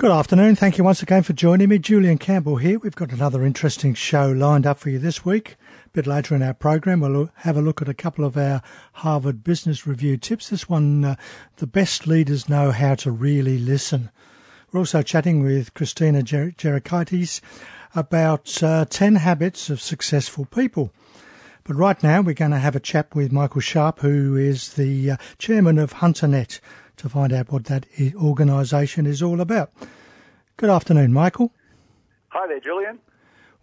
Good afternoon. Thank you once again for joining me. Julian Campbell here. We've got another interesting show lined up for you this week. A bit later in our program, we'll have a look at a couple of our Harvard Business Review tips. This one, uh, the best leaders know how to really listen. We're also chatting with Christina Ger- about uh, 10 habits of successful people. But right now, we're going to have a chat with Michael Sharp, who is the uh, chairman of HunterNet to find out what that organisation is all about. Good afternoon, Michael. Hi there, Julian.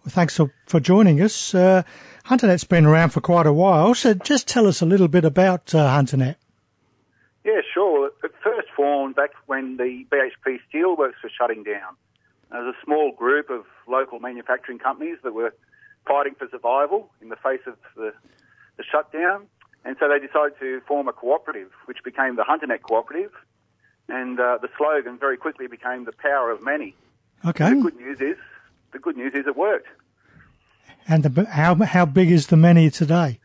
Well, thanks for, for joining us. Uh, HunterNet's been around for quite a while, so just tell us a little bit about uh, HunterNet. Yeah, sure. It first formed back when the BHP Steelworks was shutting down. There was a small group of local manufacturing companies that were fighting for survival in the face of the, the shutdown. And so they decided to form a cooperative, which became the HunterNet Cooperative. And uh, the slogan very quickly became the power of many. Okay. The good news is, the good news is it worked. And the, how how big is the many today?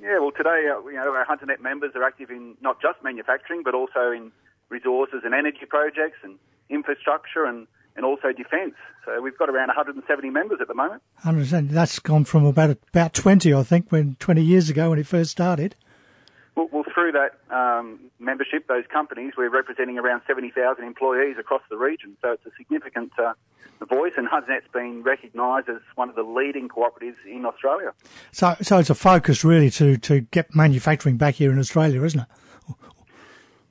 Yeah, well, today uh, you know our HunterNet members are active in not just manufacturing, but also in resources and energy projects and infrastructure and and also defence. So we've got around 170 members at the moment. 170. That's gone from about about 20, I think, when 20 years ago when it first started. Well, well through that um, membership, those companies, we're representing around 70,000 employees across the region. So it's a significant uh, voice, and HunterNet's been recognised as one of the leading cooperatives in Australia. So, so it's a focus really to, to get manufacturing back here in Australia, isn't it?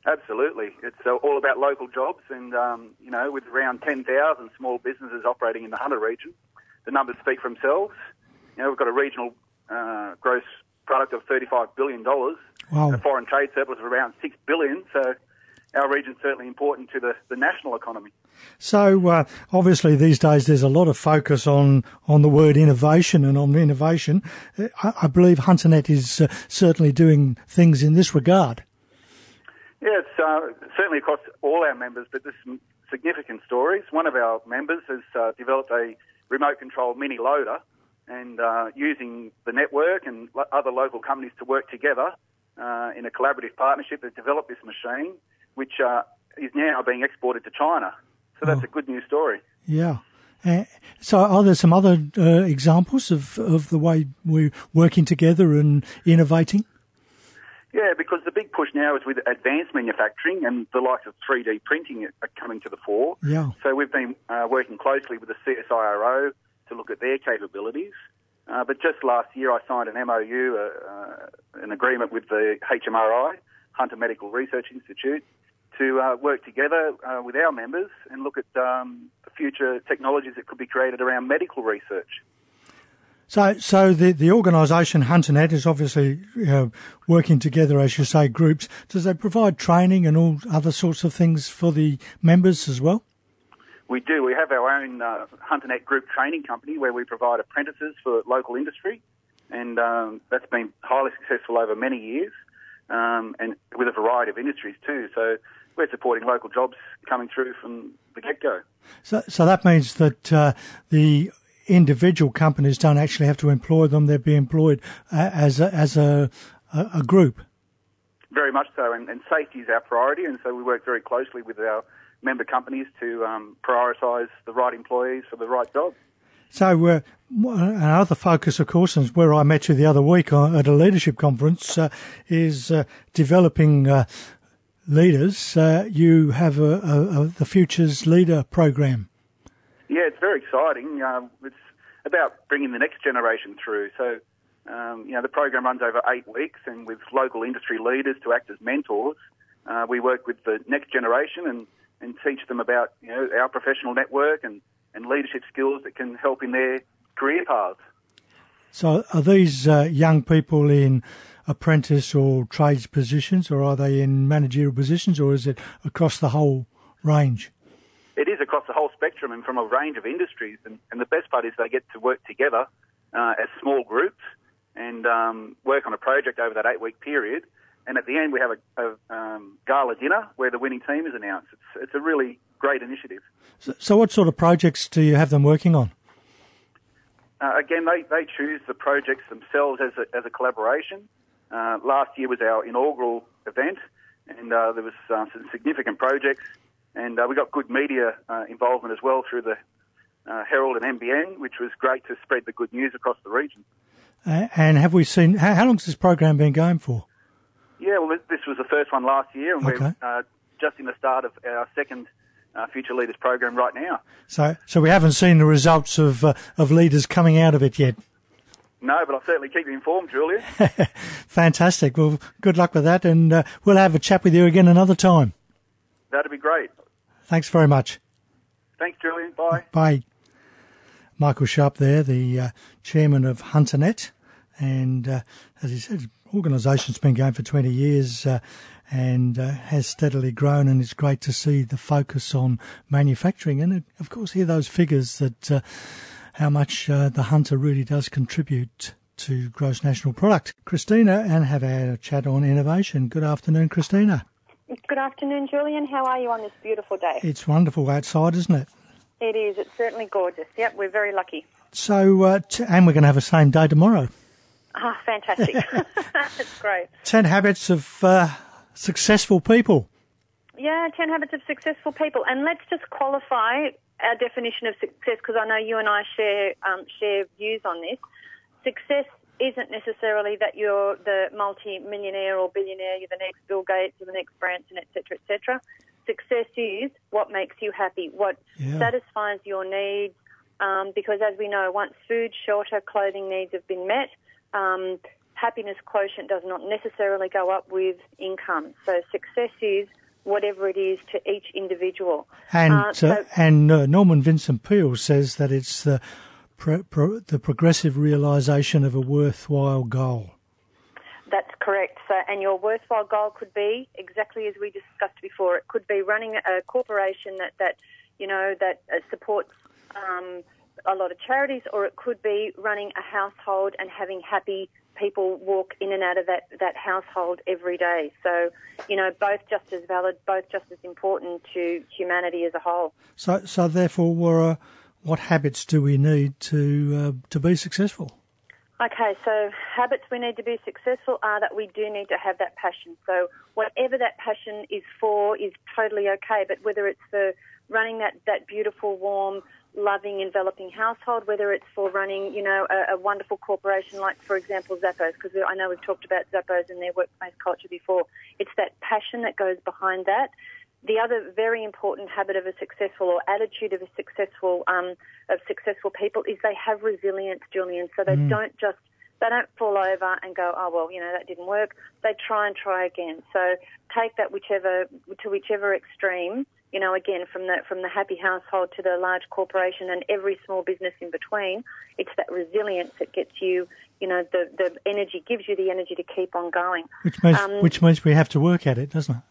Absolutely. It's uh, all about local jobs, and, um, you know, with around 10,000 small businesses operating in the Hunter region, the numbers speak for themselves. You know, we've got a regional uh, gross product of $35 billion, wow. a foreign trade surplus of around 6 billion, so our region's certainly important to the, the national economy. So uh, obviously these days there's a lot of focus on, on the word innovation and on innovation. I, I believe HunterNet is uh, certainly doing things in this regard. Yeah, it's uh, certainly across all our members, but there's some significant stories. One of our members has uh, developed a remote control mini loader and uh, using the network and lo- other local companies to work together uh, in a collaborative partnership, they've developed this machine, which uh, is now being exported to China. So that's oh. a good news story. Yeah. Uh, so, are there some other uh, examples of, of the way we're working together and innovating? Yeah, because the big push now is with advanced manufacturing and the likes of 3D printing are coming to the fore. Yeah. So we've been uh, working closely with the CSIRO to look at their capabilities. Uh, but just last year, I signed an MOU, uh, uh, an agreement with the HMRI, Hunter Medical Research Institute, to uh, work together uh, with our members and look at um, future technologies that could be created around medical research. So, so the, the organisation HunterNet is obviously know, working together, as you say, groups. Does they provide training and all other sorts of things for the members as well? We do. We have our own uh, HunterNet group training company where we provide apprentices for local industry, and um, that's been highly successful over many years, um, and with a variety of industries too. So we're supporting local jobs coming through from the get go. So, so that means that uh, the individual companies don't actually have to employ them; they'd be employed uh, as a, as a, a group. Very much so, and, and, safety is our priority, and so we work very closely with our member companies to um, prioritise the right employees for the right job. So, uh, another focus, of course, and where I met you the other week at a leadership conference, uh, is uh, developing uh, leaders. Uh, you have a, a, a, the Futures Leader program. Yeah, it's very exciting. Um, it's about bringing the next generation through. So, um, you know, the program runs over eight weeks, and with local industry leaders to act as mentors, uh, we work with the next generation and, and teach them about you know our professional network and, and leadership skills that can help in their career paths. So, are these uh, young people in apprentice or trades positions, or are they in managerial positions, or is it across the whole range? It is across the whole spectrum and from a range of industries. And, and the best part is they get to work together uh, as small groups and um, work on a project over that eight week period. And at the end, we have a, a um, gala dinner where the winning team is announced. It's, it's a really great initiative. So, so, what sort of projects do you have them working on? Uh, again, they, they choose the projects themselves as a, as a collaboration. Uh, last year was our inaugural event, and uh, there was uh, some significant projects And uh, we got good media uh, involvement as well through the uh, Herald and NBN, which was great to spread the good news across the region. Uh, and have we seen, how, how long's this program been going for? Yeah, well, this was the first one last year, and Okay. we're uh, just in the start of our second uh, Future Leaders program right now. So, so we haven't seen the results of, uh, of leaders coming out of it yet. No, but I'll certainly keep you informed, Julia. Fantastic. Well, good luck with that and uh, we'll have a chat with you again another time. That'd be great. Thanks very much. Thanks, Julian. Bye. Bye. Michael Sharp there, the uh, chairman of HunterNet. And uh, as he said, the organisation's been going for 20 years uh, and uh, has steadily grown. And it's great to see the focus on manufacturing. And, of course, hear those figures that uh, how much uh, the Hunter really does contribute to gross national product. Christina, and have a chat on innovation. Good afternoon, Christina. Good afternoon, Julian. How are you on this beautiful day? It's wonderful outside, isn't it? It is. It's certainly gorgeous. Yep, we're very lucky. So, uh, t- and we're going to have a same day tomorrow. Ah, fantastic. That's great. 10 habits of uh, successful people. Yeah, 10 habits of successful people. And let's just qualify our definition of success because I know you and I share um, share views on this. Success isn't necessarily that you're the multi-millionaire or billionaire, you're the next Bill Gates, you're the next Branson, etc., etc. Success is what makes you happy, what Yeah. satisfies your needs, um, because as we know, once food, shelter, clothing needs have been met, um, happiness quotient does not necessarily go up with income. So success is whatever it is to each individual. And Uh, uh, and uh, Norman Vincent Peale says that it's the pro- pro- the progressive realization of a worthwhile goal. That's correct. So, and your worthwhile goal could be exactly as we discussed before. It could be running a corporation that, that you know, that uh, supports um, a lot of charities, or it could be running a household and having happy people walk in and out of that, that household every day. So, you know, both just as valid, both just as important to humanity as a whole. So so therefore, we're uh, what habits do we need to uh, to be successful? Okay, so habits we need to be successful are that we do need to have that passion. So whatever that passion is for is totally okay, but whether it's for running that, that beautiful, warm, loving, enveloping household, whether it's for running, you know, a, a wonderful corporation like, for example, Zappos, because I know we've talked about Zappos and their workplace culture before. It's that passion that goes behind that. The other very important habit of a successful or attitude of a successful um, of successful people is they have resilience, Julian. So they don't just they don't fall over and go, oh well, you know that didn't work. They try and try again. So take that whichever to whichever extreme. You know, again from the from the happy household to the large corporation and every small business in between. It's that resilience that gets you. You know, the the energy gives you the energy to keep on going. Which means Um, which means we have to work at it, doesn't it?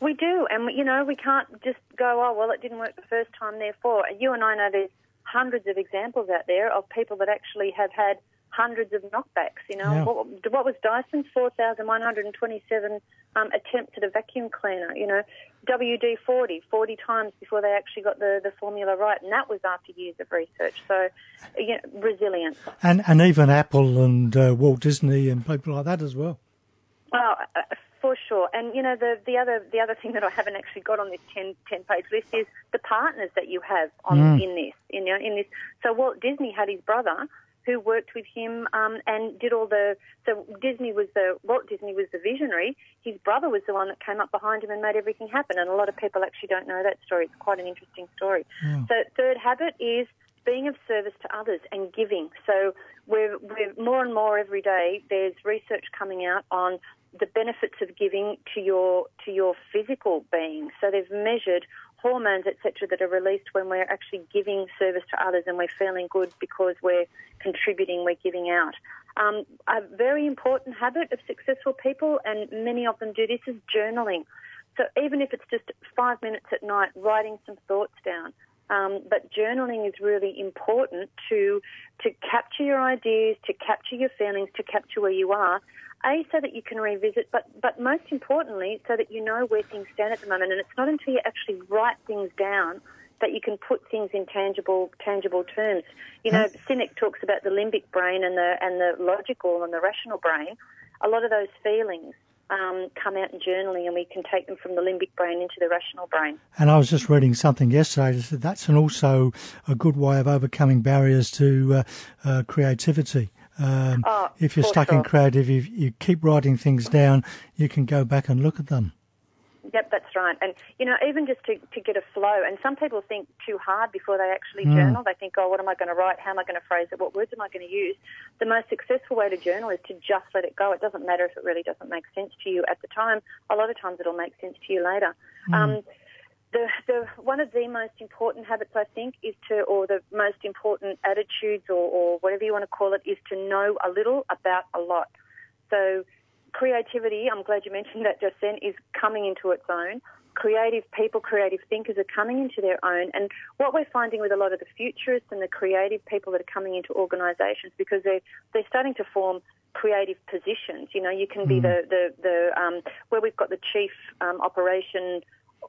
We do, and you know we can't just go, oh well, it didn't work the first time, therefore. You and I know there's hundreds of examples out there of people that actually have had hundreds of knockbacks. You know, Yeah. what, what was Dyson's 4,127 um, attempts at a vacuum cleaner? You know, WD-40 40 times before they actually got the, the formula right, and that was after years of research. So, you know, resilience. And and even Apple and uh, Walt Disney and people like that as well. Well, uh, for sure. And you know, the the other the other thing that I haven't actually got on this 10, 10 page list is the partners that you have on in this. You know, in this. So Walt Disney had his brother who worked with him um, and did all the. So Disney was the Walt Disney was the visionary. His brother was the one that came up behind him and made everything happen. And a lot of people actually don't know that story. It's quite an interesting story. So third habit is being of service to others and giving. So we're, we're more and more every day. There's research coming out on the benefits of giving to your to your physical being. So they've measured hormones, etc., that are released when we're actually giving service to others and we're feeling good because we're contributing, we're giving out. Um, a very important habit of successful people, and many of them do this, is journaling. So even if it's just five minutes at night, writing some thoughts down. Um, but journaling is really important to to capture your ideas, to capture your feelings, to capture where you are. A, so that you can revisit, but but most importantly, so that you know where things stand at the moment. And it's not until you actually write things down that you can put things in tangible tangible terms. You know, Sinek talks about the limbic brain and the and the logical and the rational brain. A lot of those feelings um, come out in journaling and we can take them from the limbic brain into the rational brain. And I was just reading something yesterday that said that's an also a good way of overcoming barriers to uh, uh, creativity. Um, oh, if you're stuck sure. in creative, you, you keep writing things down, you can go back and look at them. Yep, that's right. And, you know, even just to, to get a flow, and some people think too hard before they actually Mm. journal. They think, oh, what am I going to write? How am I going to phrase it? What words am I going to use? The most successful way to journal is to just let it go. It doesn't matter if it really doesn't make sense to you at the time. A lot of times it'll make sense to you later. Um, the, the one of the most important habits I think is to, or the most important attitudes, or, or whatever you want to call it, is to know a little about a lot. So creativity, I'm glad you mentioned that just then, is coming into its own. Creative people, creative thinkers are coming into their own. And what we're finding with a lot of the futurists and the creative people that are coming into organisations, because they're, they're starting to form creative positions. You know, you can be the, the, the um, where we've got the chief um, operation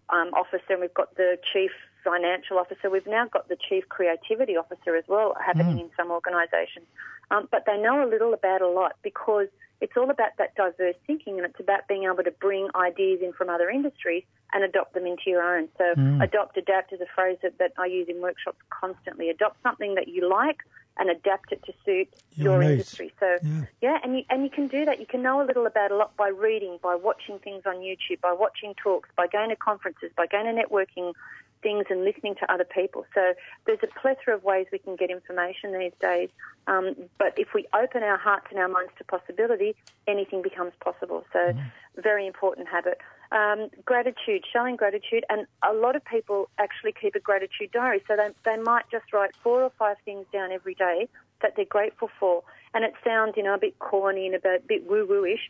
um, officer and we've got the chief financial officer. We've now got the chief creativity officer as well happening in some organisations. Um, but they know a little about a lot because it's all about that diverse thinking and it's about being able to bring ideas in from other industries and adopt them into your own. So adopt, adapt is a phrase that, that I use in workshops constantly. Adopt something that you like and adapt it to suit Your your, industry. So Yeah. yeah, and you and you can do that. You can know a little about a lot by reading, by watching things on YouTube, by watching talks, by going to conferences, by going to networking things and listening to other people. So there's a plethora of ways we can get information these days. Um, but if we open our hearts and our minds to possibility, anything becomes possible. So very important habit. Um, gratitude, showing gratitude, and a lot of people actually keep a gratitude diary. So they, they might just write four or five things down every day that they're grateful for. And it sounds, you know, a bit corny and a bit, bit woo-woo-ish,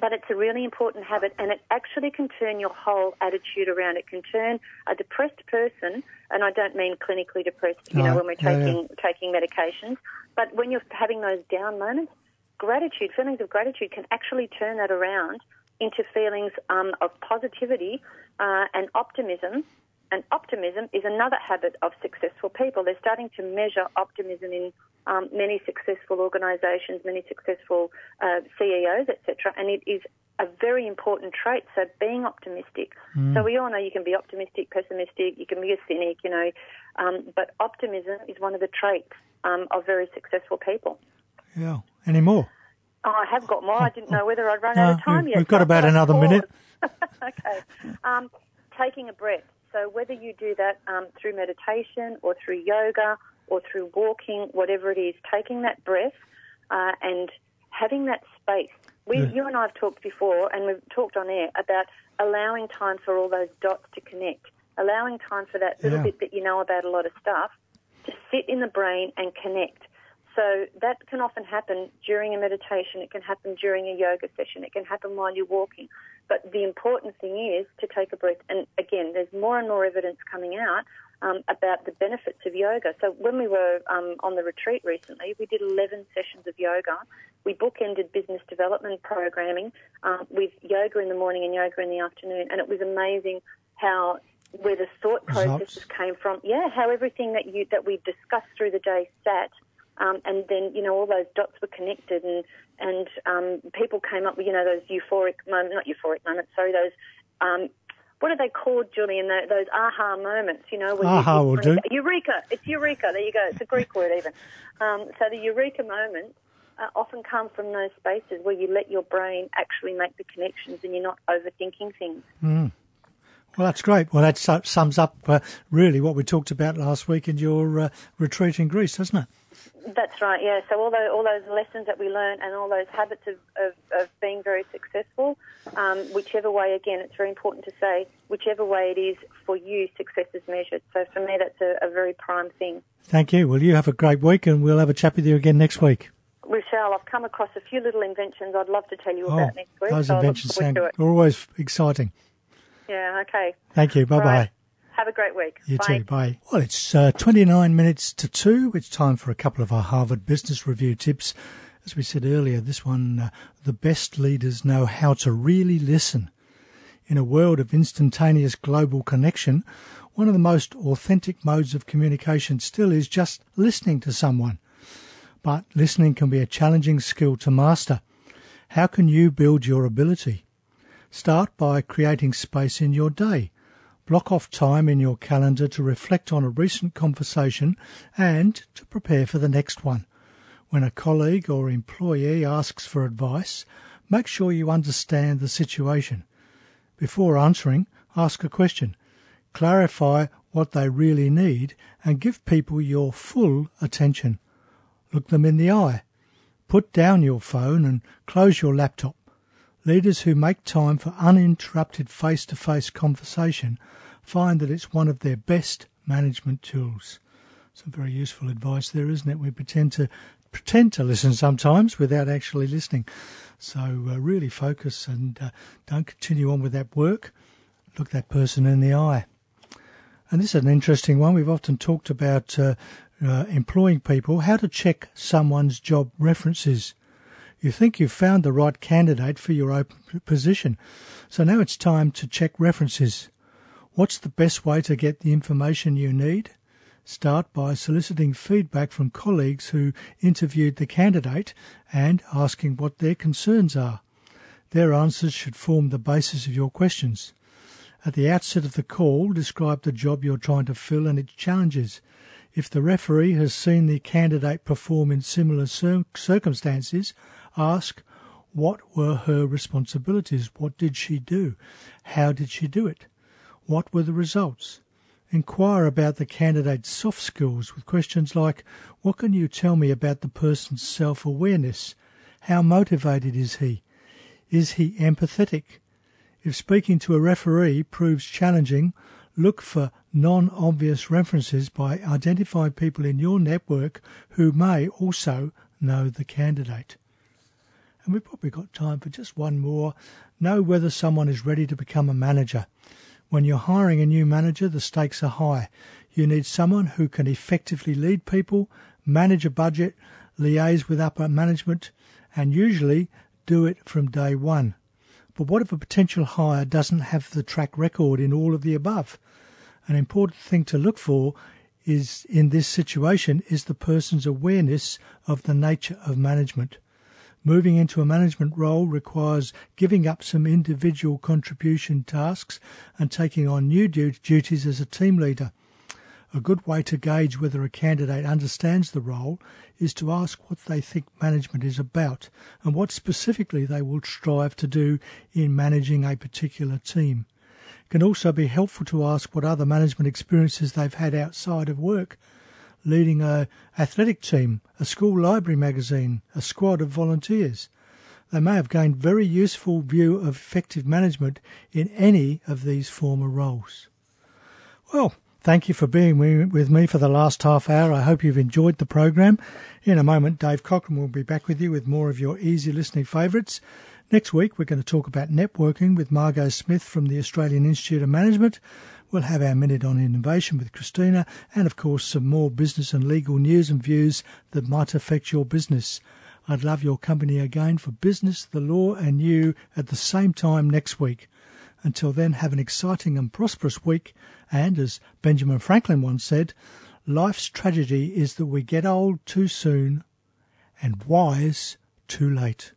but it's a really important habit and it actually can turn your whole attitude around. It can turn a depressed person, and I don't mean clinically depressed, you No, know, when we're yeah, yeah. taking taking medications, but when you're having those down moments, gratitude, feelings of gratitude can actually turn that around into feelings um, of positivity uh, and optimism. And optimism is another habit of successful people. They're starting to measure optimism in um, many successful organisations, many successful uh, CEOs, etc. And it is a very important trait. So being optimistic. So we all know you can be optimistic, pessimistic, you can be a cynic, you know, um, but optimism is one of the traits um, of very successful people. Yeah. Any more? Oh, I have got more. I didn't know whether I'd run No, out of time yet. we've got about another pause. minute. okay. Um, taking a breath. So whether you do that um, through meditation or through yoga or through walking, whatever it is, taking that breath uh, and having that space. We, Yeah. You and I have talked before, and we've talked on air about allowing time for all those dots to connect, allowing time for that little Yeah. bit that you know about a lot of stuff to sit in the brain and connect. So that can often happen during a meditation. It can happen during a yoga session. It can happen while you're walking. But the important thing is to take a breath. And again, there's more and more evidence coming out um, about the benefits of yoga. So when we were um, on the retreat recently, we did 11 sessions of yoga. We bookended business development programming um, with yoga in the morning and yoga in the afternoon. And it was amazing how where the thought Results. processes came from. Yeah, how everything that you that we discussed through the day sat um, and then you know all those dots were connected, and and um, people came up with you know those euphoric moments, not euphoric moments, sorry, those. Um, what are they called, Julian? Tho- Those aha moments, you know. Aha you will do. Eureka! It's eureka. There you go. It's a Greek word even. Um, so the eureka moments uh, often come from those spaces where you let your brain actually make the connections and you're not overthinking things. Well, that's great. Well, that su- sums up uh, really what we talked about last week in your uh, retreat in Greece, doesn't it? That's right, yeah. So all those, all those lessons that we learn and all those habits of, of, of being very successful, um, whichever way, again, it's very important to say, whichever way it is for you, success is measured. So for me, that's a, a very prime thing. Thank you. Well, you have a great week, and we'll have a chat with you again next week. Rochelle, I've come across a few little inventions I'd love to tell you Oh, about next week. those so inventions sound always exciting. Yeah, okay. Thank you. Bye bye. Right. Have a great week. You Bye. too. Bye. Well, it's uh, 29 minutes to 2. It's time for a couple of our Harvard Business Review tips. As we said earlier, this one, uh, the best leaders know how to really listen. In a world of instantaneous global connection, one of the most authentic modes of communication still is just listening to someone. But listening can be a challenging skill to master. How can you build your ability? Start by creating space in your day. Block off time in your calendar to reflect on a recent conversation and to prepare for the next one. When a colleague or employee asks for advice, make sure you understand the situation. Before answering, ask a question. Clarify what they really need and give people your full attention. Look them in the eye. Put down your phone and close your laptop. Leaders who make time for uninterrupted face to face conversation find that it's one of their best management tools. Some very useful advice there, isn't it? We pretend to pretend to listen sometimes without actually listening. So uh, really focus and uh, don't continue on with that work. Look that person in the eye. And this is an interesting one. We've often talked about uh, uh employing people, how to check someone's job references. You think you've found the right candidate for your open position. So now it's time to check references. What's the best way to get the information you need? Start by soliciting feedback from colleagues who interviewed the candidate and asking what their concerns are. Their answers should form the basis of your questions. At the outset of the call, describe the job you're trying to fill and its challenges. If the referee has seen the candidate perform in similar circumstances, Ask, what were her responsibilities? What did she do? How did she do it? What were the results? Inquire about the candidate's soft skills with questions like, what can you tell me about the person's self-awareness? How motivated is he? Is he empathetic? If speaking to a referee proves challenging, look for non-obvious references by identifying people in your network who may also know the candidate. And we've probably got time for just one more. Know whether someone is ready to become a manager. When you're hiring a new manager, the stakes are high. You need someone who can effectively lead people, manage a budget, liaise with upper management, and usually do it from day one. But what if a potential hire doesn't have the track record in all of the above? An important thing to look for is in this situation is the person's awareness of the nature of management. Moving into a management role requires giving up some individual contribution tasks and taking on new duties as a team leader. A good way to gauge whether a candidate understands the role is to ask what they think management is about and what specifically they will strive to do in managing a particular team. It can also be helpful to ask what other management experiences they've had outside of work leading a athletic team, a school library magazine, a squad of volunteers. They may have gained very useful view of effective management in any of these former roles. Well, thank you for being with me for the last half hour. I hope you've enjoyed the program. In a moment, Dave Cochran will be back with you with more of your easy listening favourites. Next week, we're going to talk about networking with Margot Smith from the Australian Institute of Management. We'll have our minute on innovation with Christina and, of course, some more business and legal news and views that might affect your business. I'd love your company again for business, the law, and you at the same time next week. Until then, have an exciting and prosperous week. And as Benjamin Franklin once said, life's tragedy is that we get old too soon and wise too late.